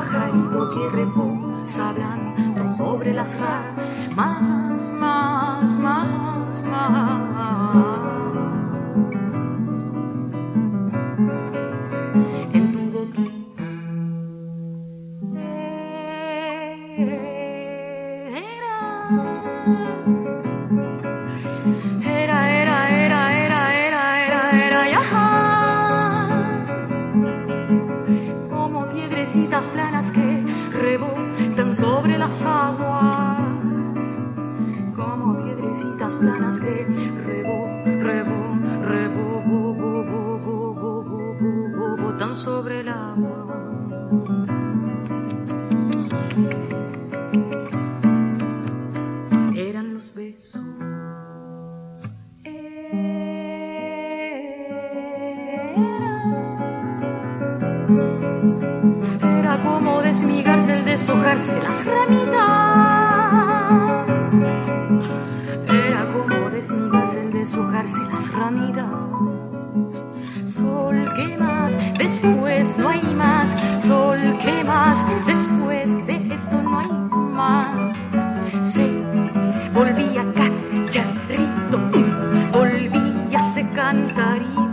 pajarito que reposa blanco sobre las ramas, más, más, más, más. nubecitas planas que rebotan sobre las aguas, como piedrecitas planas que rebo, sobre el agua. Eran los besos. Era como desmigarse el deshojarse las ramitas. Era como desmigarse el deshojarse las ramitas. Sol que más, después no hay más. Sol que más, después de esto no hay más. Se volvía cantarito, volvía se cantarito.